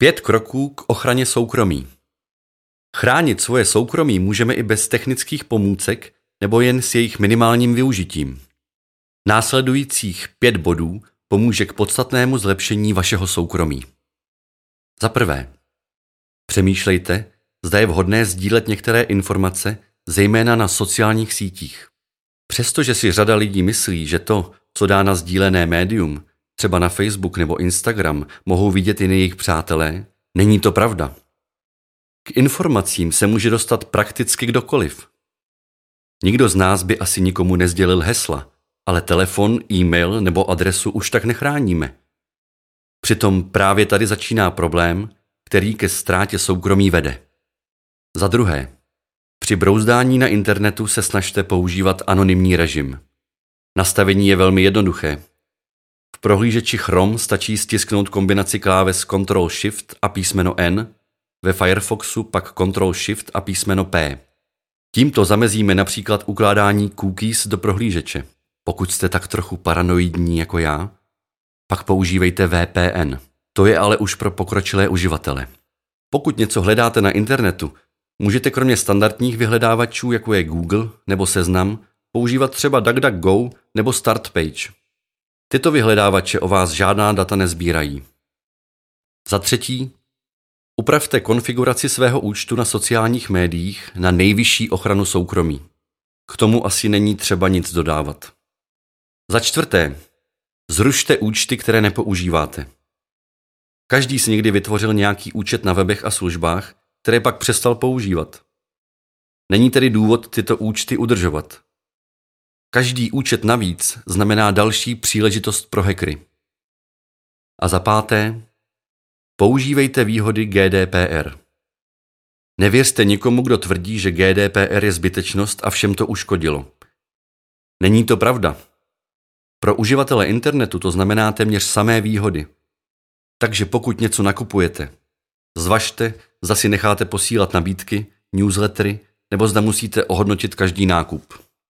Pět kroků k ochraně soukromí. Chránit svoje soukromí můžeme i bez technických pomůcek nebo jen s jejich minimálním využitím. Následujících pět bodů pomůže k podstatnému zlepšení vašeho soukromí. Za prvé, přemýšlejte, zda je vhodné sdílet některé informace, zejména na sociálních sítích. Přestože si řada lidí myslí, že to, co dá na sdílené médium, třeba na Facebook nebo Instagram, mohou vidět i jejich přátelé, není to pravda. K informacím se může dostat prakticky kdokoliv. Nikdo z nás by asi nikomu nezdělil hesla, ale telefon, e-mail nebo adresu už tak nechráníme. Přitom právě tady začíná problém, který ke ztrátě soukromí vede. Za druhé, při brouzdání na internetu se snažte používat anonymní režim. Nastavení je velmi jednoduché. Prohlížeči Chrome stačí stisknout kombinaci kláves Ctrl-Shift a písmeno N, ve Firefoxu pak Ctrl-Shift a písmeno P. Tímto zamezíme například ukládání cookies do prohlížeče. Pokud jste tak trochu paranoidní jako já, pak používejte VPN. To je ale už pro pokročilé uživatele. Pokud něco hledáte na internetu, můžete kromě standardních vyhledávačů, jako je Google nebo Seznam, používat třeba DuckDuckGo nebo StartPage. Tyto vyhledávače o vás žádná data nezbírají. Za třetí, upravte konfiguraci svého účtu na sociálních médiích na nejvyšší ochranu soukromí. K tomu asi není třeba nic dodávat. Za čtvrté, zrušte účty, které nepoužíváte. Každý si někdy vytvořil nějaký účet na webech a službách, které pak přestal používat. Není tedy důvod tyto účty udržovat. Každý účet navíc znamená další příležitost pro hackery. A za páté, používejte výhody GDPR. Nevěřte nikomu, kdo tvrdí, že GDPR je zbytečnost a všem to uškodilo. Není to pravda. Pro uživatele internetu to znamená téměř samé výhody. Takže pokud něco nakupujete, zvažte, zda si necháte posílat nabídky, newslettery, nebo zda musíte ohodnotit každý nákup.